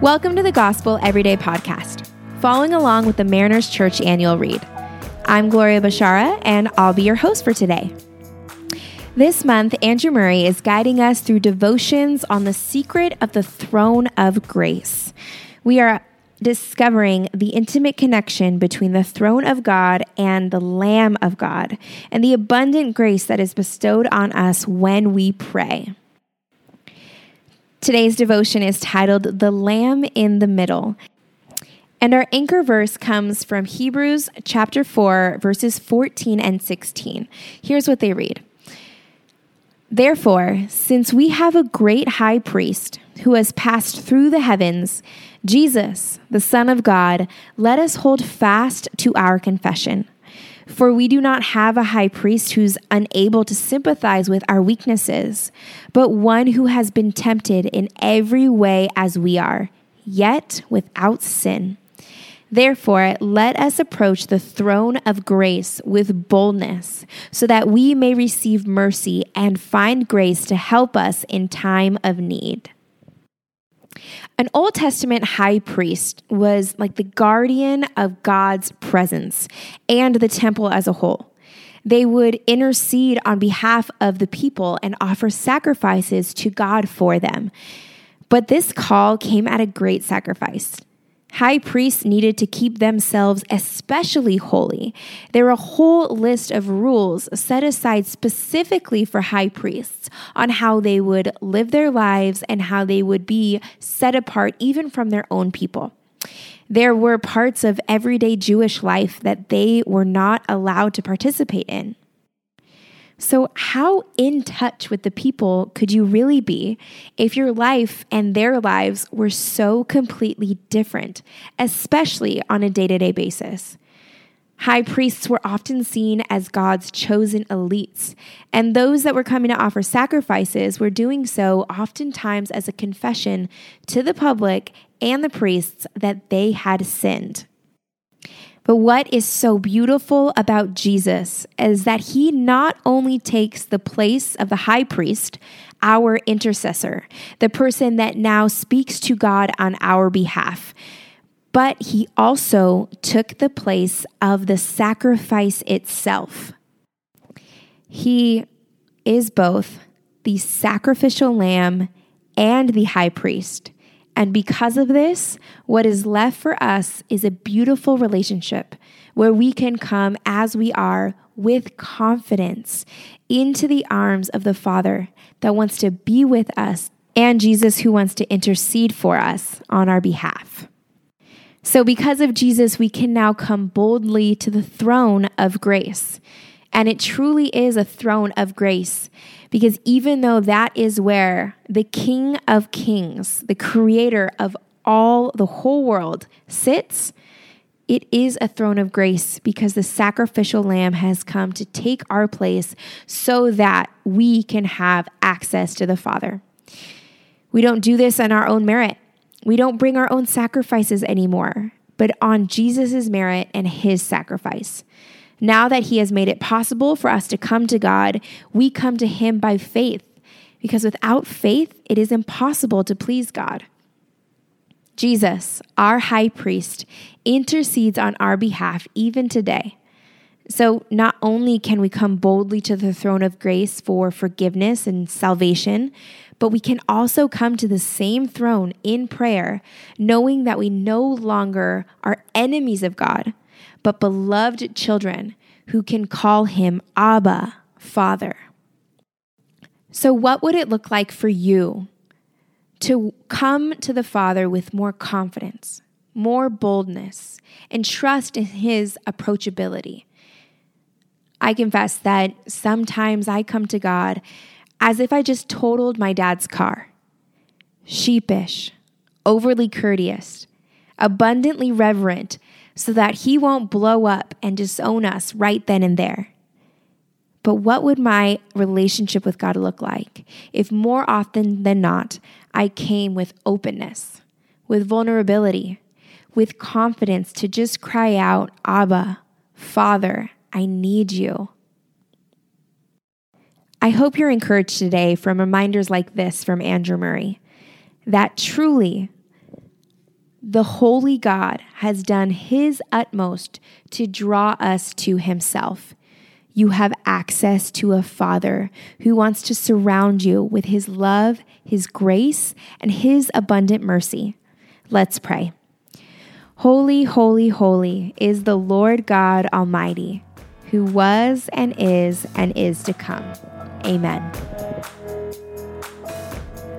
Welcome to the Gospel Everyday Podcast, following along with the Mariners Church annual read. I'm Gloria Bashara, and I'll be your host for today. This month, Andrew Murray is guiding us through devotions on the secret of the throne of grace. We are discovering the intimate connection between the throne of God and the Lamb of God, and the abundant grace that is bestowed on us when we pray. Today's devotion is titled The Lamb in the Middle. And our anchor verse comes from Hebrews chapter 4, verses 14 and 16. Here's what they read Therefore, since we have a great high priest who has passed through the heavens, Jesus, the Son of God, let us hold fast to our confession. For we do not have a high priest who's unable to sympathize with our weaknesses, but one who has been tempted in every way as we are, yet without sin. Therefore, let us approach the throne of grace with boldness, so that we may receive mercy and find grace to help us in time of need. An Old Testament high priest was like the guardian of God's presence and the temple as a whole. They would intercede on behalf of the people and offer sacrifices to God for them. But this call came at a great sacrifice. High priests needed to keep themselves especially holy. There were a whole list of rules set aside specifically for high priests on how they would live their lives and how they would be set apart even from their own people. There were parts of everyday Jewish life that they were not allowed to participate in. So, how in touch with the people could you really be if your life and their lives were so completely different, especially on a day to day basis? High priests were often seen as God's chosen elites, and those that were coming to offer sacrifices were doing so oftentimes as a confession to the public and the priests that they had sinned. But what is so beautiful about Jesus is that he not only takes the place of the high priest, our intercessor, the person that now speaks to God on our behalf, but he also took the place of the sacrifice itself. He is both the sacrificial lamb and the high priest. And because of this, what is left for us is a beautiful relationship where we can come as we are with confidence into the arms of the Father that wants to be with us and Jesus who wants to intercede for us on our behalf. So, because of Jesus, we can now come boldly to the throne of grace. And it truly is a throne of grace because even though that is where the King of Kings, the creator of all the whole world, sits, it is a throne of grace because the sacrificial lamb has come to take our place so that we can have access to the Father. We don't do this on our own merit. We don't bring our own sacrifices anymore, but on Jesus' merit and his sacrifice. Now that He has made it possible for us to come to God, we come to Him by faith, because without faith, it is impossible to please God. Jesus, our high priest, intercedes on our behalf even today. So, not only can we come boldly to the throne of grace for forgiveness and salvation, but we can also come to the same throne in prayer, knowing that we no longer are enemies of God, but beloved children who can call him Abba, Father. So, what would it look like for you to come to the Father with more confidence, more boldness, and trust in his approachability? I confess that sometimes I come to God as if I just totaled my dad's car sheepish, overly courteous, abundantly reverent, so that he won't blow up and disown us right then and there. But what would my relationship with God look like if more often than not I came with openness, with vulnerability, with confidence to just cry out, Abba, Father, I need you? I hope you're encouraged today from reminders like this from Andrew Murray that truly The holy God has done his utmost to draw us to himself. You have access to a Father who wants to surround you with his love, his grace, and his abundant mercy. Let's pray. Holy, holy, holy is the Lord God Almighty, who was and is and is to come. Amen.